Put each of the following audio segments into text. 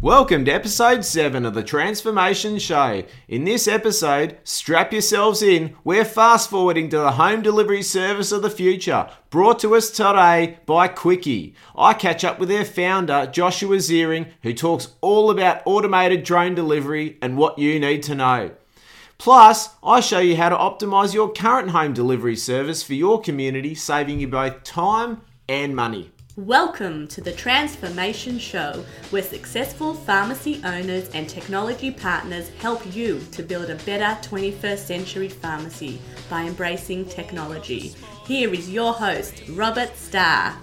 Welcome to episode 7 of the Transformation Show. In this episode, strap yourselves in. We're fast forwarding to the home delivery service of the future, brought to us today by QuiQui. I catch up with their founder, Joshua Ziering, who talks all about automated drone delivery and what you need to know. Plus, I show you how to optimize your current home delivery service for your community, saving you both time and money. Welcome to the Transformation Show, where successful pharmacy owners and technology partners help you to build a better 21st century pharmacy by embracing technology. Here is your host, Robert Starr.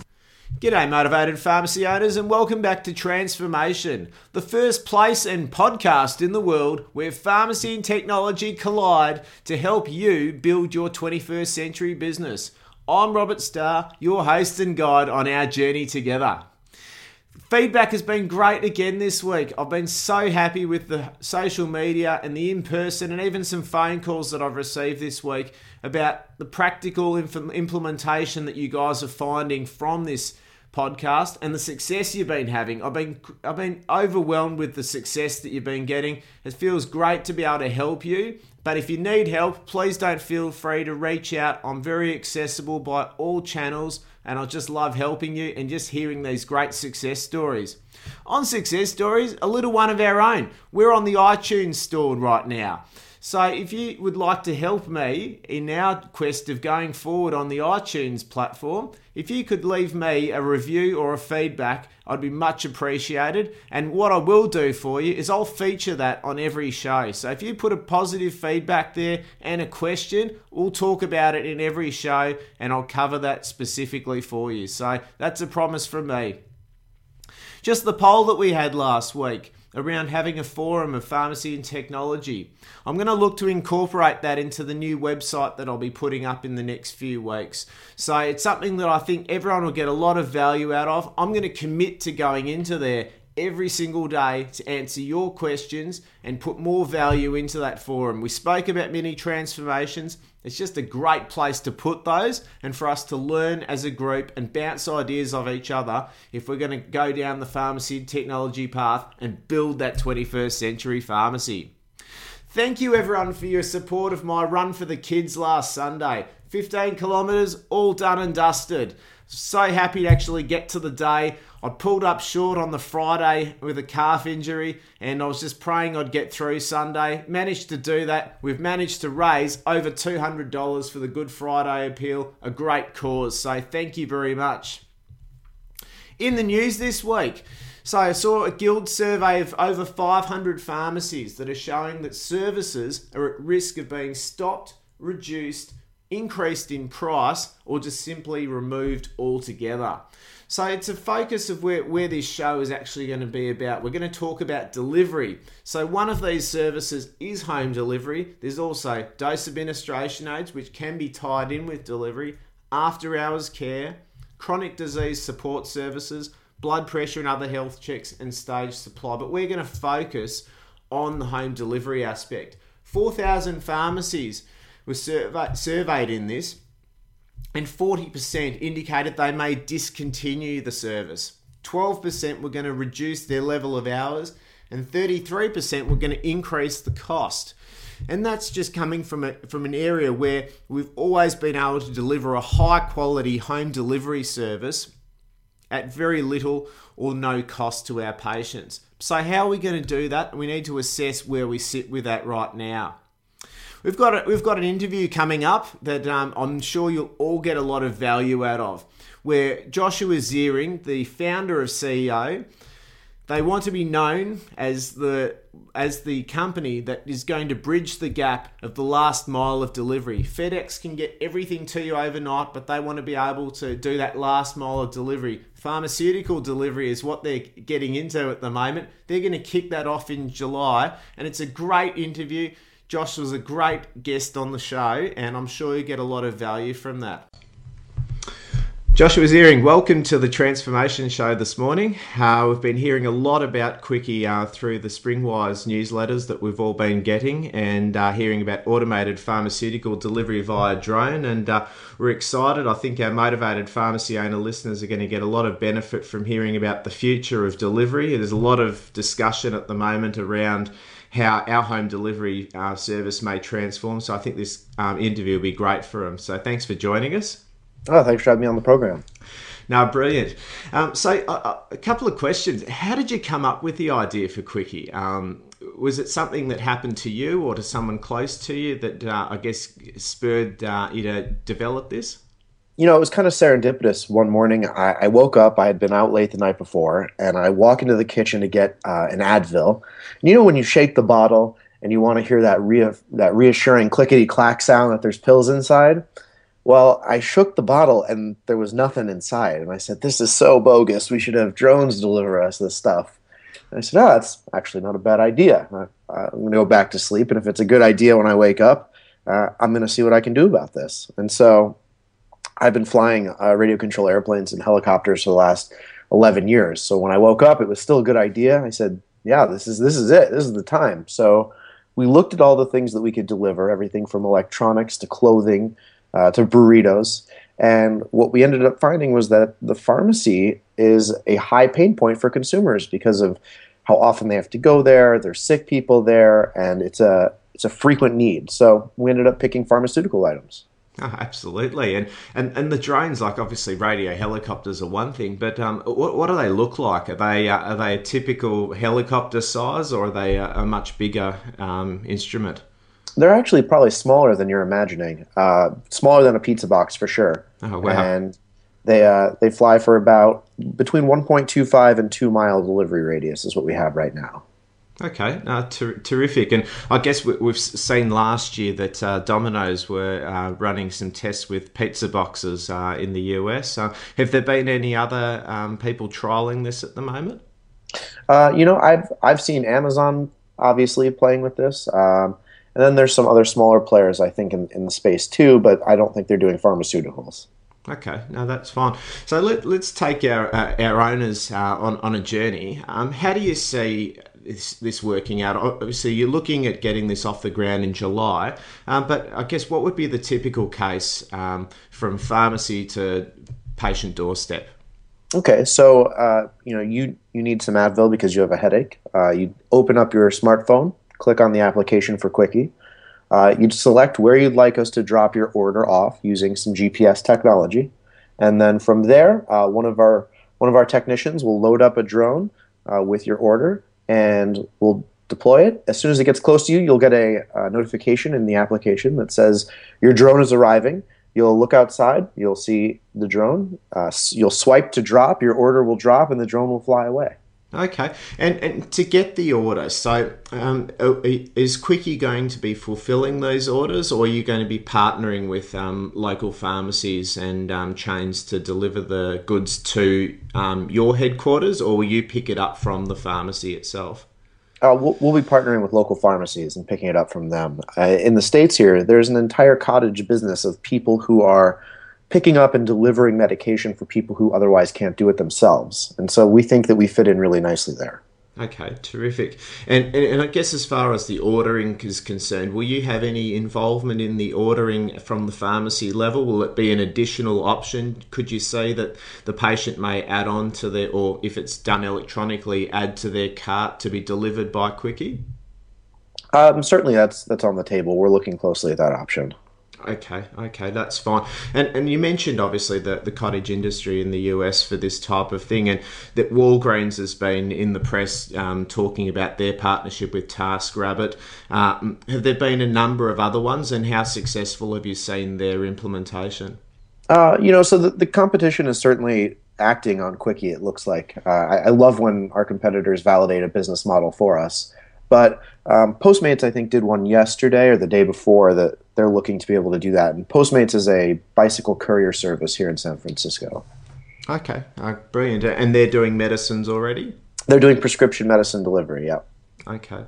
G'day, motivated pharmacy owners, and welcome back to Transformation, the first place and podcast in the world where pharmacy and technology collide to help you build your 21st century business. I'm Robert Starr, your host and guide on our journey together. Feedback has been great again this week. I've been so happy with the social media and the in person and even some phone calls that I've received this week about the practical implementation that you guys are finding from this podcast and the success you've been having. I've been I've been overwhelmed with the success that you've been getting. It feels great to be able to help you. But if you need help, please don't feel free to reach out. I'm very accessible by all channels and I just love helping you and just hearing these great success stories. On success stories, a little one of our own. We're on the iTunes store right now. So if you would like to help me in our quest of going forward on the iTunes platform, if you could leave me a review or a feedback, I'd be much appreciated. And what I will do for you is I'll feature that on every show. So if you put a positive feedback there and a question, we'll talk about it in every show and I'll cover that specifically for you. So that's a promise from me. Just the poll that we had last week around having a forum of pharmacy and technology. I'm going to look to incorporate that into the new website that I'll be putting up in the next few weeks. So it's something that I think everyone will get a lot of value out of. I'm going to commit to going into there every single day to answer your questions and put more value into that forum. We spoke about mini transformations. It's just a great place to put those and for us to learn as a group and bounce ideas off each other if we're going to go down the pharmacy technology path and build that 21st century pharmacy. Thank you everyone for your support of my run for the kids last Sunday. 15 kilometres, all done and dusted. So happy to actually get to the day. I pulled up short on the Friday with a calf injury, and I was just praying I'd get through Sunday. Managed to do that. We've managed to raise over $200 for the Good Friday appeal, a great cause. So thank you very much. In the news this week, so I saw a guild survey of over 500 pharmacies that are showing that services are at risk of being stopped, reduced, increased in price, or just simply removed altogether. So it's a focus of where, where this show is actually going to be about. We're going to talk about delivery. So one of these services is home delivery. There's also dose administration aids, which can be tied in with delivery, after hours care, chronic disease support services, blood pressure and other health checks, and stage supply. But we're going to focus on the home delivery aspect. 4,000 pharmacies were surveyed in this and 40% indicated they may discontinue the service. 12% were going to reduce their level of hours, and 33% were going to increase the cost. And that's just coming from a, from an area where we've always been able to deliver a high quality home delivery service at very little or no cost to our patients. So, how are we going to do that? We need to assess where we sit with that right now. We've got a, we've got an interview coming up that um, I'm sure you'll all get a lot of value out of, where Joshua Ziering, the founder of CEO, they want to be known as the as the company that is going to bridge the gap of the last mile of delivery. FedEx can get everything to you overnight, but they want to be able to do that last mile of delivery. Pharmaceutical delivery is what they're getting into at the moment. They're going to kick that off in July, and it's a great interview. Josh was a great guest on the show, and I'm sure you get a lot of value from that. Joshua Ziering, welcome to the Transformation Show this morning. Uh, we've been hearing a lot about QuiQui uh, through the Springwise newsletters that we've all been getting and uh, hearing about automated pharmaceutical delivery via drone. And uh, we're excited. I think our motivated pharmacy owner listeners are going to get a lot of benefit from hearing about the future of delivery. There's a lot of discussion at the moment around how our home delivery uh, service may transform. So I think this um, interview will be great for them. So thanks for joining us. Oh, thanks for having me on the program. Now, brilliant. Um, so, uh, a couple of questions. How did you come up with the idea for QuiQui? Um, was it something that happened to you or to someone close to you that uh, I guess spurred uh, you to develop this? You know, it was kind of serendipitous. One morning, I, I, woke up. I had been out late the night before, and I walk into the kitchen to get uh, an Advil. And you know, when you shake the bottle and you want to hear that that reassuring clickety clack sound that there's pills inside. Well, I shook the bottle and there was nothing inside. And I said, This is so bogus. We should have drones deliver us this stuff. And I said, Oh, that's actually not a bad idea. I, am going to go back to sleep. And if it's a good idea when I wake up, uh, I'm going to see what I can do about this. And so I've been flying uh, radio control airplanes and helicopters for the last 11 years. So when I woke up, it was still a good idea. I said, Yeah, this is, this is it. This is the time. So we looked at all the things that we could deliver everything from electronics to clothing uh, to burritos. And what we ended up finding was that the pharmacy is a high pain point for consumers because of how often they have to go there. There's sick people there, and it's a it's a frequent need. So we ended up picking pharmaceutical items. Oh, absolutely, and, and and the drones, like obviously radio helicopters are one thing, but um, what, what do they look like? Are they uh, are they a typical helicopter size, or are they a, a much bigger um, instrument? They're actually probably smaller than you're imagining. Uh, smaller than a pizza box for sure. Oh wow! And they uh, they fly for about between 1.25 and two mile delivery radius is what we have right now. Okay, uh, ter- terrific. And I guess we, have seen last year that uh, Domino's were uh, running some tests with pizza boxes uh, in the US. Uh, have there been any other um, people trialing this at the moment? Uh, you know, I've I've seen Amazon obviously playing with this. Um, and then there's some other smaller players, I think, in, in the space too, but I don't think they're doing pharmaceuticals. Okay, no, that's fine. So let, us take our uh, our owners uh, on on a journey. Um, how do you see this, this, working out? Obviously, you're looking at getting this off the ground in July, um, but I guess what would be the typical case um, from pharmacy to patient doorstep? Okay, so uh, you know you you need some Advil because you have a headache. Uh, you open up your smartphone click on the application for QuiQui. Uh, you'd select where you'd like us to drop your order off using some GPS technology, and then from there, uh, one of our one of our technicians will load up a drone uh, with your order, and we'll deploy it. As soon as it gets close to you, you'll get a, notification in the application that says your drone is arriving. You'll look outside, you'll see the drone. Uh, you'll swipe to drop, your order will drop, and the drone will fly away. Okay, and and to get the order, so um, is QuiQui going to be fulfilling those orders, or are you going to be partnering with um, local pharmacies and um, chains to deliver the goods to um, your headquarters, or will you pick it up from the pharmacy itself? Uh, we'll, we'll, be partnering with local pharmacies and picking it up from them. Uh, in the states here, there's an entire cottage business of people who are picking up and delivering medication for people who otherwise can't do it themselves. And so we think that we fit in really nicely there. Okay, terrific. And, and, and I guess as far as the ordering is concerned, will you have any involvement in the ordering from the pharmacy level? Will it be an additional option? Could you say that the patient may add on to their, or if it's done electronically, add to their cart to be delivered by QuiQui? Um, certainly, that's that's on the table. We're looking closely at that option. Okay, okay, that's fine. And and you mentioned obviously the, the cottage industry in the US for this type of thing, and that Walgreens has been in the press um, talking about their partnership with TaskRabbit. Uh, have there been a number of other ones, and how successful have you seen their implementation? Uh, you know, so the, the competition is certainly acting on QuiQui, it looks like. Uh, I, I love when our competitors validate a business model for us. But um, Postmates, I think, did one yesterday or the day before that they're looking to be able to do that. And Postmates is a bicycle courier service here in San Francisco. Okay, uh, brilliant. And they're doing medicines already? They're doing prescription medicine delivery, yeah. Okay.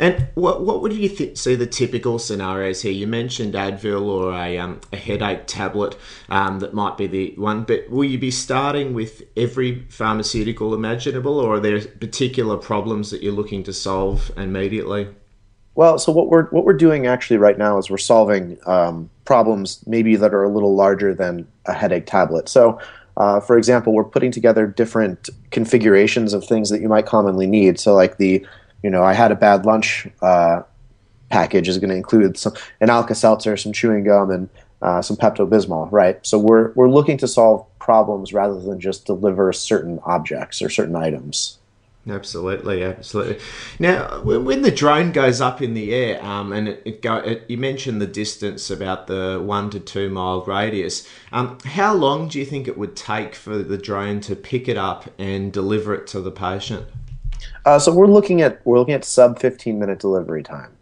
And what what would you th- see the typical scenarios here? You mentioned Advil or a, um, a headache tablet um, that might be the one, but will you be starting with every pharmaceutical imaginable, or are there particular problems that you're looking to solve immediately? Well, so what we're what we're doing actually right now is we're solving um, problems maybe that are a little larger than a headache tablet. So, uh, for example, we're putting together different configurations of things that you might commonly need. So, like the you know, I had a bad lunch uh, package is going to include some an Alka Seltzer, some chewing gum, and uh, some Pepto Bismol, right? So we're we're looking to solve problems rather than just deliver certain objects or certain items. Absolutely, absolutely. Now, when the drone goes up in the air, um, and it, it go, it, you mentioned the distance about the one to two mile radius. Um, how long do you think it would take for the drone to pick it up and deliver it to the patient? Uh, so we're looking at we're looking at sub 15 minute delivery time.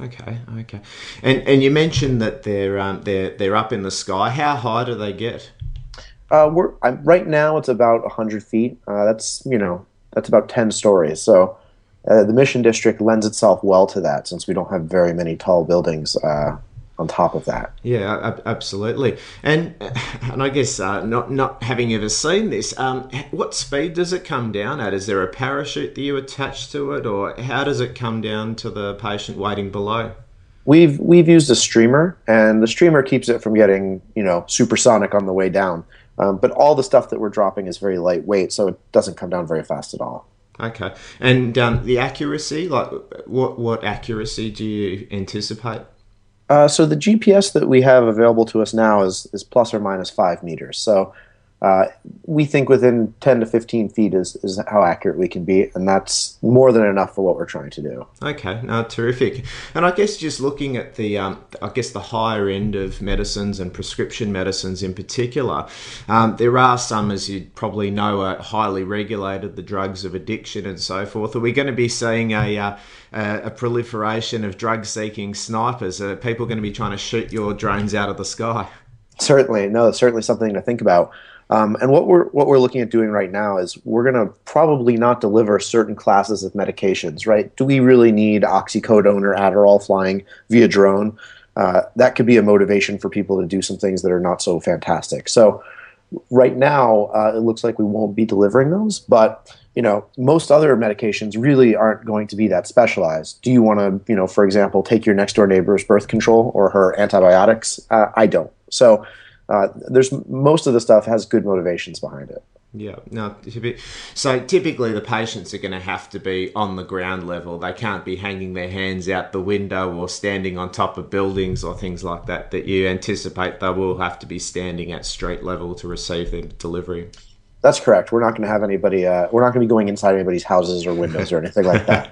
Okay, okay. And and you mentioned that they're um, they're they're up in the sky. How high do they get? Uh, we're I'm, right now it's about 100 feet. Uh, that's you know that's about 10 stories. So uh, the mission district lends itself well to that since we don't have very many tall buildings uh, on top of that. Yeah, absolutely. And and I guess uh, not not having ever seen this, um, what speed does it come down at? Is there a parachute that you attach to it, or how does it come down to the patient waiting below? We've we've used a streamer, and the streamer keeps it from getting you know supersonic on the way down. Um, but all the stuff that we're dropping is very lightweight, so it doesn't come down very fast at all. Okay, and um, the accuracy, like what what accuracy do you anticipate? Uh, so the GPS that we have available to us now is is plus or minus five meters. So uh, we think within 10 to 15 feet is, is how accurate we can be, and that's more than enough for what we're trying to do. Okay, no, terrific. And I guess just looking at the, um, I guess the higher end of medicines and prescription medicines in particular, um, there are some, as you probably know, are highly regulated, the drugs of addiction and so forth. Are we going to be seeing a, uh, a proliferation of drug-seeking snipers? Are people going to be trying to shoot your drones out of the sky? Certainly, no, certainly something to think about. Um, and what we're what we're looking at doing right now is we're going to probably not deliver certain classes of medications. Right? Do we really need oxycodone or Adderall flying via drone? Uh, that could be a motivation for people to do some things that are not so fantastic. So right now, uh, it looks like we won't be delivering those, but you know, most other medications really aren't going to be that specialized. Do you want to, you know, for example, take your next door neighbor's birth control or her antibiotics? Uh, I don't. So uh, there's most of the stuff has good motivations behind it. Yeah, no. So typically, the patients are going to have to be on the ground level. They can't be hanging their hands out the window or standing on top of buildings or things like that. That you anticipate they will have to be standing at street level to receive the delivery. That's correct. We're not going to have anybody. Uh, we're not going to be going inside anybody's houses or windows or anything like that.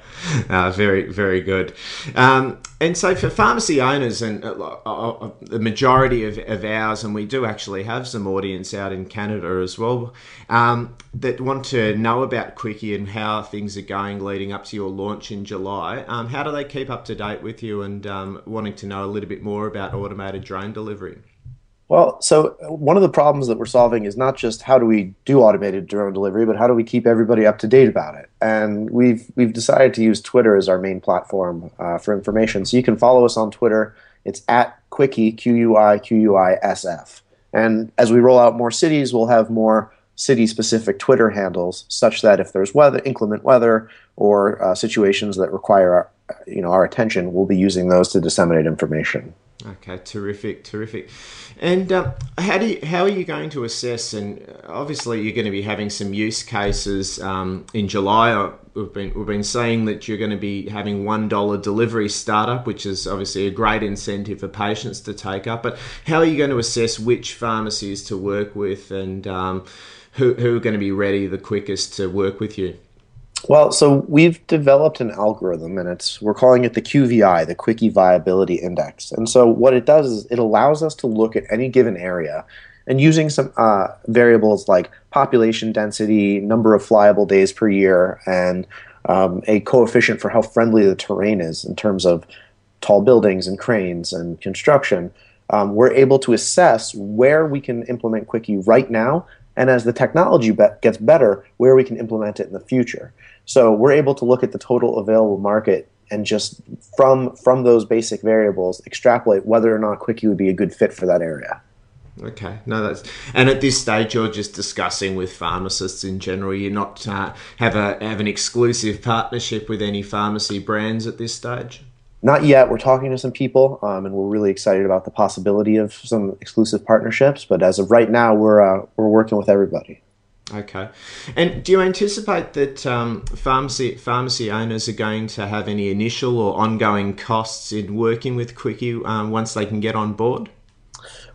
uh, very, very good. Um, and so, for pharmacy owners and uh, uh, uh, the majority of, of ours, and we do actually have some audience out in Canada as well, um, that want to know about QuiQui and how things are going leading up to your launch in July. Um, how do they keep up to date with you and um, wanting to know a little bit more about automated drone delivery? Well, so one of the problems that we're solving is not just how do we do automated drone delivery, but how do we keep everybody up to date about it. And we've we've decided to use Twitter as our main platform uh, for information. So you can follow us on Twitter. It's at QuiQui Q U I Q U I S F. And as we roll out more cities, we'll have more city-specific Twitter handles, such that if there's weather, inclement weather, or uh, situations that require our, you know our attention, we'll be using those to disseminate information. Okay, terrific, terrific. And um, how do you, how are you going to assess? And obviously, you're going to be having some use cases um, in July. Uh, we've been we've been saying that you're going to be having one dollar delivery startup, which is obviously a great incentive for patients to take up. But how are you going to assess which pharmacies to work with and um, who who are going to be ready the quickest to work with you? Well, so we've developed an algorithm, and it's we're calling it the QVI, the QuiQui Viability Index. And so what it does is it allows us to look at any given area, and using some uh, variables like population density, number of flyable days per year, and um, a coefficient for how friendly the terrain is in terms of tall buildings and cranes and construction. Um, we're able to assess where we can implement QuiQui right now and as the technology be- gets better, where we can implement it in the future. So we're able to look at the total available market and just from from those basic variables extrapolate whether or not QuiQui would be a good fit for that area. Okay, no, that's and at this stage you're just discussing with pharmacists in general. You're not uh, have a have an exclusive partnership with any pharmacy brands at this stage. Not yet. We're talking to some people, um, and we're really excited about the possibility of some exclusive partnerships. But as of right now, we're uh, we're working with everybody. Okay, and do you anticipate that um, pharmacy pharmacy owners are going to have any initial or ongoing costs in working with QuiQui um, once they can get on board?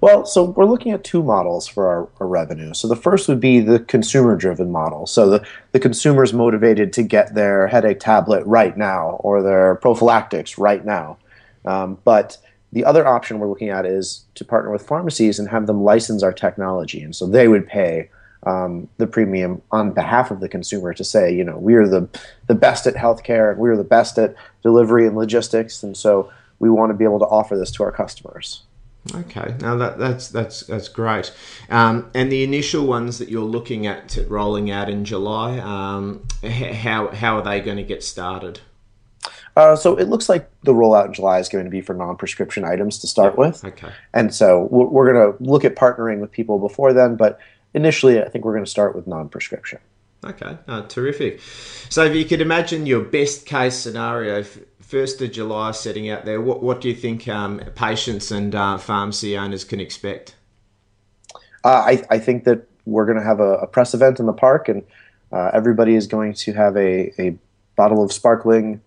Well, so we're looking at two models for our, our revenue. So the first would be the consumer driven model. So the, the consumer is motivated to get their headache tablet right now or their prophylactics right now. Um, but the other option we're looking at is to partner with pharmacies and have them license our technology. And so they would pay um, the premium on behalf of the consumer to say, you know, we are the, the best at healthcare and we're the best at delivery and logistics. And so we want to be able to offer this to our customers. Okay, now that, that's that's that's great. Um, and the initial ones that you're looking at rolling out in July, um, how how are they going to get started? Uh, so it looks like the rollout in July is going to be for non-prescription items to start with. Okay. And so we're, we're going to look at partnering with people before then, but initially, I think we're going to start with non-prescription. Okay, oh, terrific. So if you could imagine your best case scenario first of July setting out there, what, what do you think um, patients and uh, pharmacy owners can expect? Uh, I, I think that we're going to have a, a, press event in the park, and uh, everybody is going to have a, a bottle of sparkling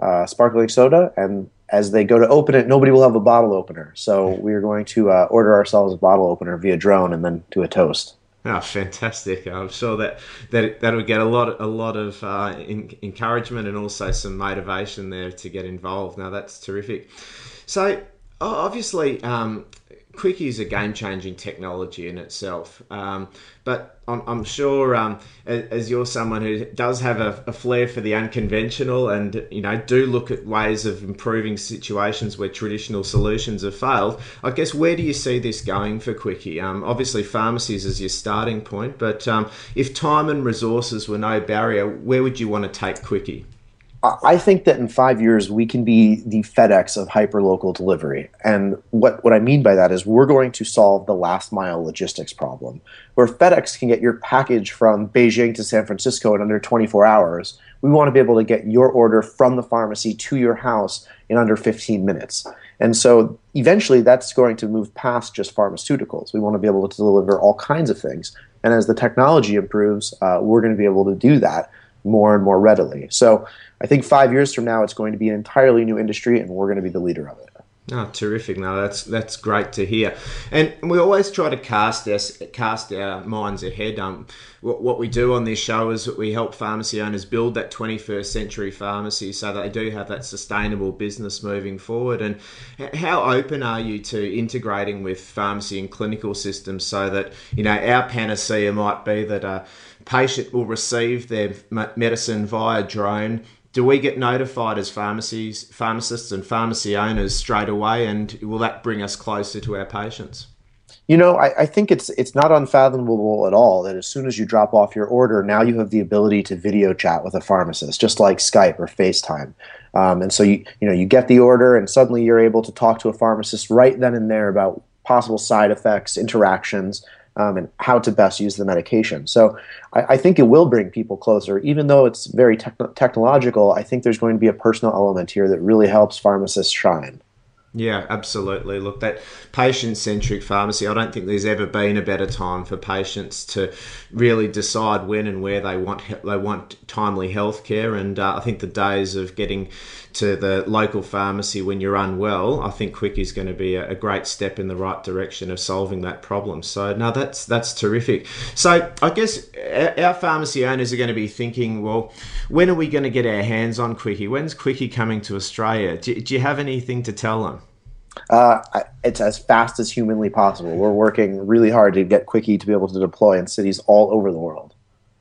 uh, sparkling soda. And as they go to open it, nobody will have a bottle opener. So we are going to uh, order ourselves a bottle opener via drone and then do a toast. Oh, fantastic! I'm sure that that that would get a lot a lot of uh, in, encouragement and also some motivation there to get involved. Now that's terrific. So obviously, um, QuiQui is a game changing technology in itself. Um, but I'm, I'm sure, um, as, you're someone who does have a, a, flair for the unconventional and, you know, do look at ways of improving situations where traditional solutions have failed, I guess where do you see this going for QuiQui? Um, obviously, pharmacies is your starting point, but um, if time and resources were no barrier, where would you want to take QuiQui? I think that in five years we can be the FedEx of hyperlocal delivery. And what, what I mean by that is we're going to solve the last mile logistics problem. Where FedEx can get your package from Beijing to San Francisco in under 24 hours, we want to be able to get your order from the pharmacy to your house in under 15 minutes. And so eventually that's going to move past just pharmaceuticals. We want to be able to deliver all kinds of things. And as the technology improves, uh, we're going to be able to do that more and more readily. So I think five years from now, it's going to be an entirely new industry, and we're going to be the leader of it. Oh, terrific! No, that's that's great to hear. And we always try to cast our cast our minds ahead. Um, what, what we do on this show is that we help pharmacy owners build that 21st century pharmacy, so that they do have that sustainable business moving forward. And how open are you to integrating with pharmacy and clinical systems, so that you know our panacea might be that a patient will receive their medicine via drone do we get notified as pharmacies, pharmacists, and pharmacy owners straight away? And will that bring us closer to our patients? You know, I, I, think it's it's not unfathomable at all that as soon as you drop off your order, now you have the ability to video chat with a pharmacist, just like Skype or FaceTime. Um, and so you you know you get the order, and suddenly you're able to talk to a pharmacist right then and there about possible side effects, interactions, um, and how to best use the medication. So I, I, think it will bring people closer, even though it's very technological. I think there's going to be a personal element here that really helps pharmacists shine. Yeah, absolutely. Look, that patient centric pharmacy, I don't think there's ever been a better time for patients to really decide when and where they want they want timely health care. And uh, I think the days of getting to the local pharmacy when you're unwell, I think Quick is going to be a, a great step in the right direction of solving that problem. So, now that's that's terrific. So, I guess our pharmacy owners are going to be thinking, well, when are we going to get our hands on QuiQui? When's QuiQui coming to Australia? Do, do you have anything to tell them? Uh, it's as fast as humanly possible. We're working really hard to get QuiQui to be able to deploy in cities all over the world.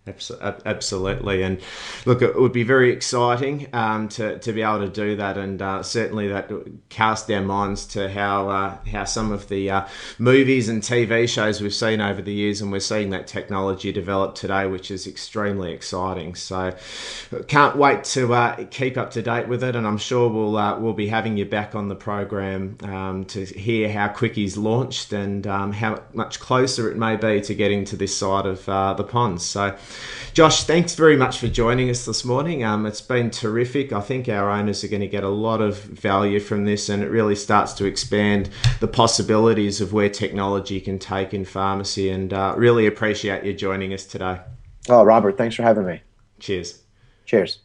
Absolutely, and look, it would be very exciting um, to, to be able to do that, and uh, certainly that cast our minds to how uh, how some of the uh, movies and TV shows we've seen over the years, and we're seeing that technology develop today, which is extremely exciting. So, can't wait to uh, keep up to date with it, and I'm sure we'll uh, we'll be having you back on the program um, to hear how QuiQui's launched and um, how much closer it may be to getting to this side of uh, the pond. So. Josh, thanks very much for joining us this morning. Um, it's been terrific. I think our owners are going to get a lot of value from this, and it really starts to expand the possibilities of where technology can take in pharmacy. And uh, really appreciate you joining us today. Oh, Robert, thanks for having me. Cheers. Cheers.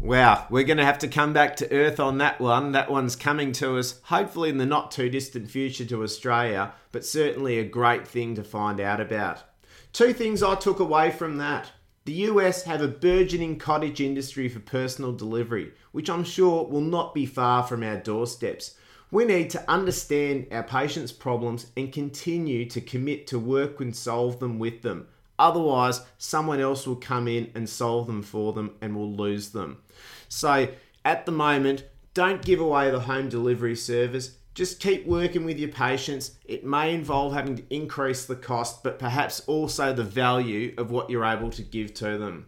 Wow, we're going to have to come back to Earth on that one. That one's coming to us, hopefully in the not too distant future to Australia, but certainly a great thing to find out about. Two things I took away from that. The US have a burgeoning cottage industry for personal delivery, which I'm sure will not be far from our doorsteps. We need to understand our patients' problems and continue to commit to work and solve them with them. Otherwise, someone else will come in and solve them for them and we'll lose them. So, at the moment, don't give away the home delivery service just keep working with your patients. It may involve having to increase the cost, but perhaps also the value of what you're able to give to them.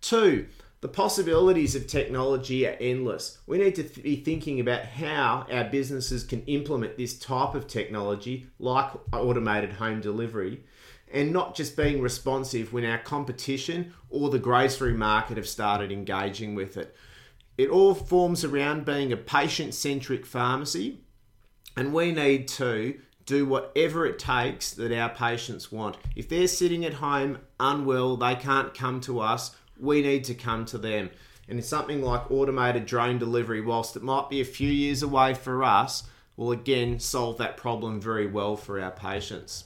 Two, the possibilities of technology are endless. We need to th- be thinking about how our businesses can implement this type of technology, like automated home delivery, and not just being responsive when our competition or the grocery market have started engaging with it. It all forms around being a patient centric pharmacy and we need to do whatever it takes that our patients want. If they're sitting at home unwell, they can't come to us, we need to come to them. And something like automated drone delivery, whilst it might be a few years away for us, will again solve that problem very well for our patients.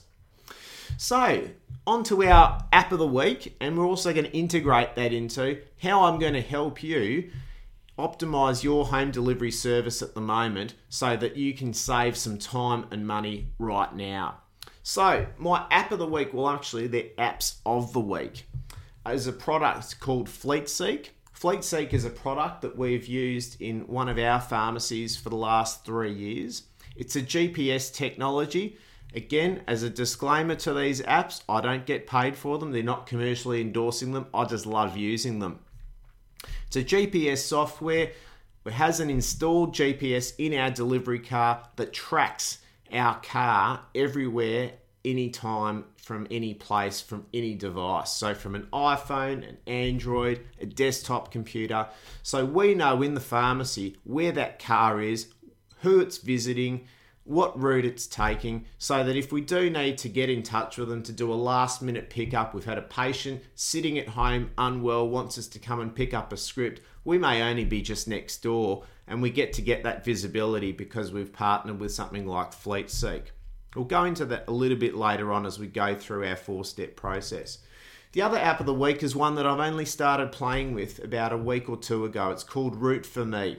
So, on to our app of the week, and we're also going to integrate that into how I'm going to help you optimize your home delivery service at the moment so that you can save some time and money right now. So, my app of the week, well, actually, the apps of the week, is a product called FleetSeek. FleetSeek is a product that we've used in one of our pharmacies for the last three years. It's a GPS technology. Again, as a disclaimer to these apps, I don't get paid for them. They're not commercially endorsing them. I just love using them. A GPS software has an installed GPS in our delivery car that tracks our car everywhere, anytime, from any place, from any device. So, from an iPhone, an Android, a desktop computer. So, we know in the pharmacy where that car is, who it's visiting, what route it's taking, so that if we do need to get in touch with them to do a last minute pickup, we've had a patient sitting at home unwell, wants us to come and pick up a script, we may only be just next door and we get to get that visibility because we've partnered with something like FleetSeek. We'll go into that a little bit later on as we go through our four step process. The other app of the week is one that I've only started playing with about a week or two ago. It's called Route4Me.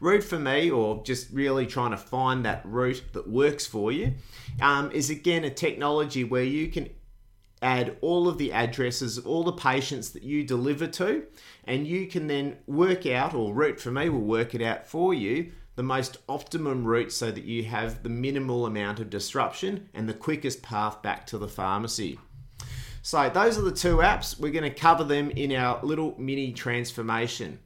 Route4Me, or just really trying to find that route that works for you, um, is again a technology where you can add all of the addresses all the patients that you deliver to, and you can then work out, or Route4Me will work it out for you, the most optimum route so that you have the minimal amount of disruption and the quickest path back to the pharmacy. So, those are the two apps. We're going to cover them in our little mini transformation.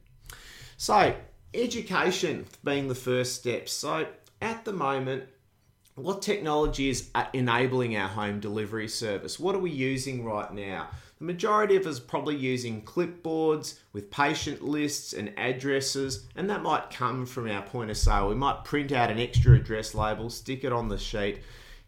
So, education being the first step. So, at the moment, what technology is uh, enabling our home delivery service? What are we using right now? The majority of us probably using clipboards with patient lists and addresses, and that might come from our point of sale. We might print out an extra address label, stick it on the sheet,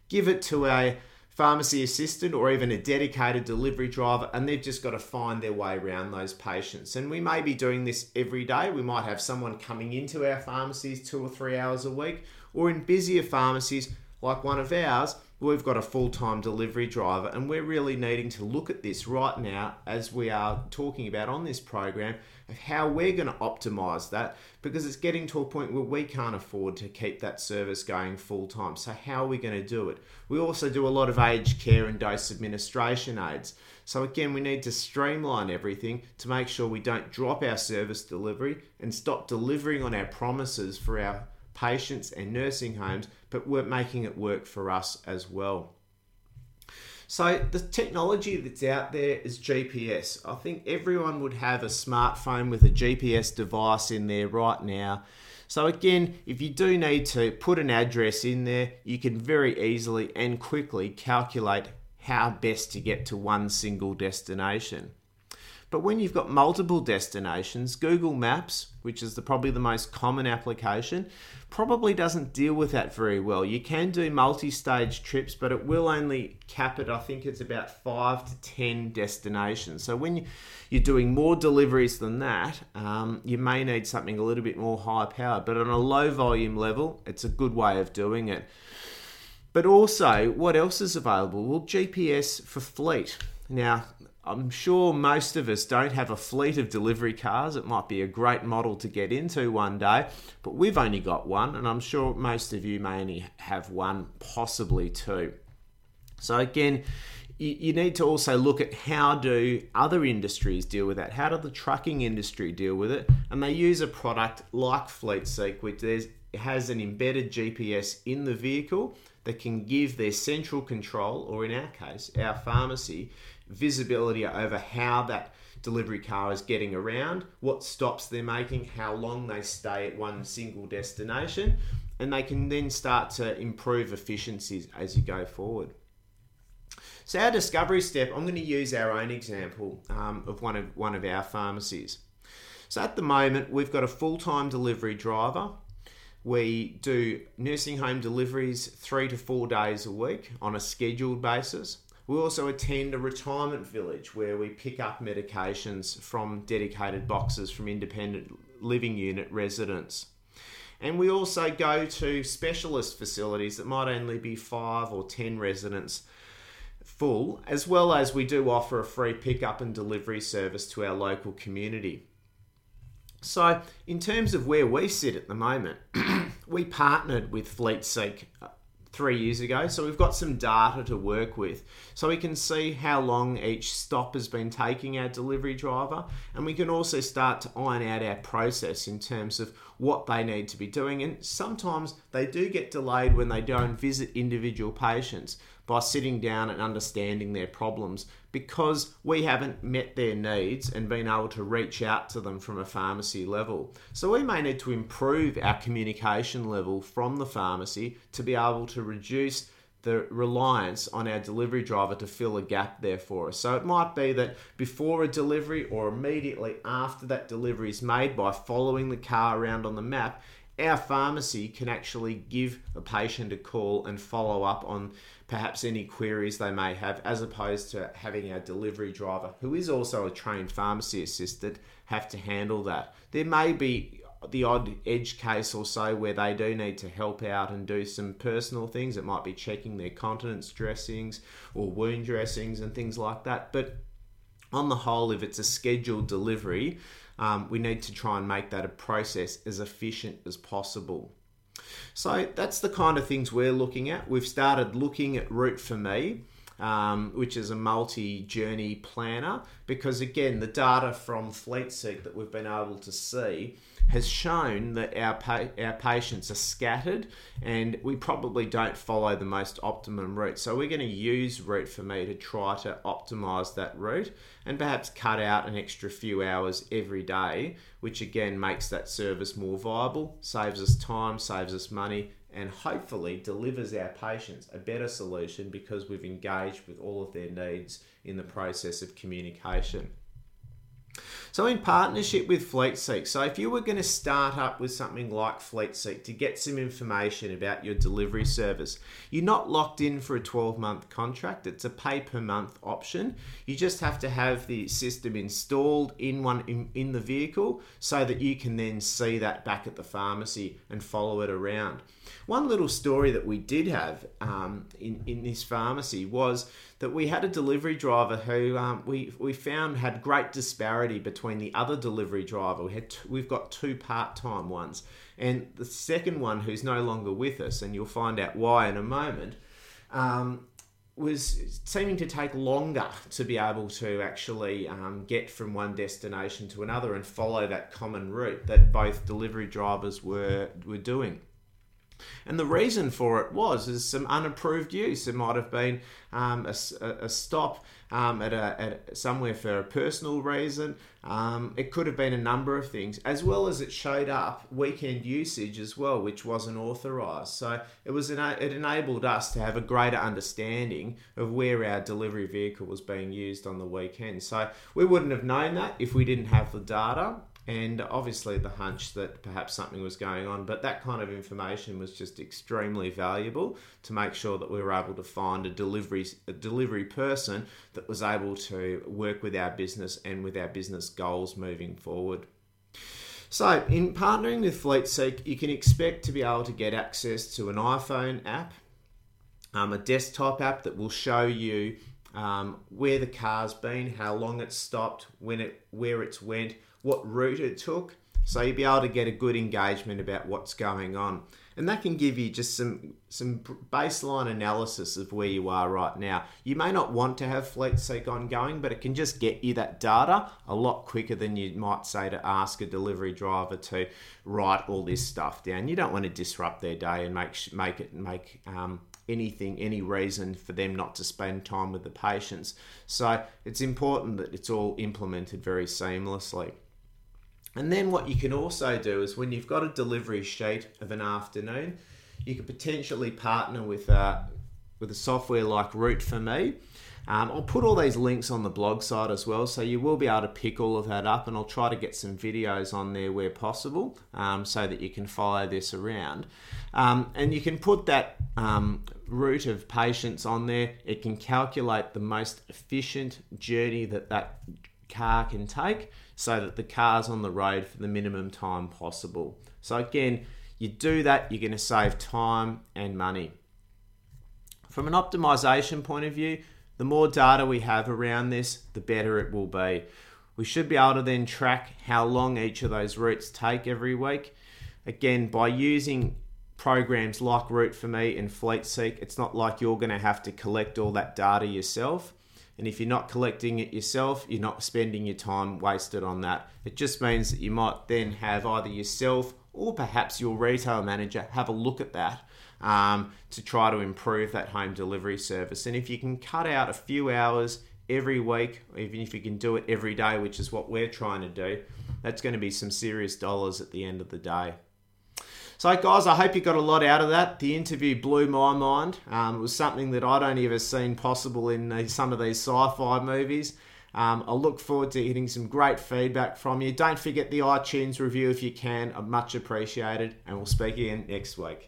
give it to a pharmacy assistant or even a dedicated delivery driver, and they've just got to find their way around those patients. And we may be doing this every day. We might have someone coming into our pharmacies two or three hours a week, or in busier pharmacies like one of ours, we've got a full time delivery driver, and we're really needing to look at this right now as we are talking about on this program of how we're going to optimize that because it's getting to a point where we can't afford to keep that service going full time. So, how are we going to do it? We also do a lot of aged care and dose administration aids. So, again, we need to streamline everything to make sure we don't drop our service delivery and stop delivering on our promises for our patients and nursing homes, but we're making it work for us as well. So the technology that's out there is GPS. I think everyone would have a smartphone with a GPS device in there right now. So again, if you do need to put an address in there, you can very easily and quickly calculate how best to get to one single destination. But when you've got multiple destinations, Google Maps, which is the, probably the most common application, probably doesn't deal with that very well. You can do multi stage trips, but it will only cap it, I think it's about five to 10 destinations. So when you're doing more deliveries than that, um, you may need something a little bit more high powered. But on a low volume level, it's a good way of doing it. But also, what else is available? Well, GPS for fleet. Now, I'm sure most of us don't have a fleet of delivery cars. It might be a great model to get into one day, but we've only got one, and I'm sure most of you may only have one, possibly two. So, again, you need to also look at how do other industries deal with that how do the trucking industry deal with it and they use a product like fleetseek which has an embedded gps in the vehicle that can give their central control or in our case our pharmacy visibility over how that delivery car is getting around, what stops they're making, how long they stay at one single destination, and they can then start to improve efficiencies as you go forward. So our discovery step, I'm going to use our own example um, of one of one of our pharmacies. So at the moment, we've got a full-time delivery driver. We do nursing home deliveries three to four days a week on a scheduled basis. We also attend a retirement village where we pick up medications from dedicated boxes from independent living unit residents. And we also go to specialist facilities that might only be five or ten residents full, as well as we do offer a free pickup and delivery service to our local community. So, in terms of where we sit at the moment, we partnered with FleetSeek uh, three years ago. So we've got some data to work with. So we can see how long each stop has been taking our delivery driver. And we can also start to iron out our process in terms of what they need to be doing. And sometimes they do get delayed when they don't visit individual patients by sitting down and understanding their problems because we haven't met their needs and been able to reach out to them from a pharmacy level. So we may need to improve our communication level from the pharmacy to be able to reduce the reliance on our delivery driver to fill a gap there for us. So it might be that before a delivery or immediately after that delivery is made by following the car around on the map, our pharmacy can actually give a patient a call and follow up on perhaps any queries they may have, as opposed to having our delivery driver, who is also a trained pharmacy assistant, have to handle that. There may be the odd edge case or so where they do need to help out and do some personal things. It might be checking their continence dressings or wound dressings and things like that. But on the whole, if it's a scheduled delivery, um, we need to try and make that a process as efficient as possible. So that's the kind of things we're looking at. We've started looking at Route4Me. Um, which is a multi journey planner, because again, the data from FleetSeek that we've been able to see has shown that our, pa- our patients are scattered and we probably don't follow the most optimum route. So we're going to use Route4Me to try to optimize that route and perhaps cut out an extra few hours every day, which again makes that service more viable, saves us time, saves us money, and hopefully delivers our patients a better solution because we've engaged with all of their needs in the process of communication. So, in partnership with FleetSeek, so if you were going to start up with something like FleetSeek to get some information about your delivery service, you're not locked in for a 12 month contract. It's a pay per month option. You just have to have the system installed in one in, in the vehicle so that you can then see that back at the pharmacy and follow it around. One little story that we did have um, in, in this pharmacy was that we had a delivery driver who um, we, we found had great disparity between the other delivery driver. We had t- we've got two part time ones, and the second one who's no longer with us, and you'll find out why in a moment. Um, was seeming to take longer to be able to actually um, get from one destination to another and follow that common route that both delivery drivers were were doing. And the reason for it was is some unapproved use. It might have been um, a, a, stop um, at, a, at somewhere for a personal reason. Um, it could have been a number of things, as well as it showed up weekend usage as well, which wasn't authorised. So it was it enabled us to have a greater understanding of where our delivery vehicle was being used on the weekend. So we wouldn't have known that if we didn't have the data and obviously the hunch that perhaps something was going on. But that kind of information was just extremely valuable to make sure that we were able to find a delivery a delivery person that was able to work with our business and with our business goals moving forward. So, in partnering with FleetSeek, you can expect to be able to get access to an iPhone app, um, a desktop app that will show you um, where the car's been, how long it's stopped, when it, where it's went, what route it took. So you'll be able to get a good engagement about what's going on. And that can give you just some some baseline analysis of where you are right now. You may not want to have FleetSeek ongoing, but it can just get you that data a lot quicker than you might say to ask a delivery driver to write all this stuff down. You don't want to disrupt their day and make make it make um, anything, any reason for them not to spend time with the patients. So it's important that it's all implemented very seamlessly. And then what you can also do is when you've got a delivery sheet of an afternoon, you could potentially partner with a, with a software like Route4Me. Um, I'll put all these links on the blog site as well, so you will be able to pick all of that up, and I'll try to get some videos on there where possible, um, so that you can follow this around. Um, and you can put that um, route of patients on there. It can calculate the most efficient journey that that car can take, so that the car's on the road for the minimum time possible. So again, you do that, you're going to save time and money. From an optimization point of view, the more data we have around this, the better it will be. We should be able to then track how long each of those routes take every week. Again, by using programs like Route4Me and FleetSeek, it's not like you're going to have to collect all that data yourself. And if you're not collecting it yourself, you're not spending your time wasted on that. It just means that you might then have either yourself or perhaps your retail manager have a look at that um, to try to improve that home delivery service. And if you can cut out a few hours every week, even if you can do it every day, which is what we're trying to do, that's going to be some serious dollars at the end of the day. So, guys, I hope you got a lot out of that. The interview blew my mind. Um, it was something that I'd only ever seen possible in some of these sci fi movies. Um, I look forward to getting some great feedback from you. Don't forget the iTunes review if you can. I'm much appreciated, and we'll speak again next week.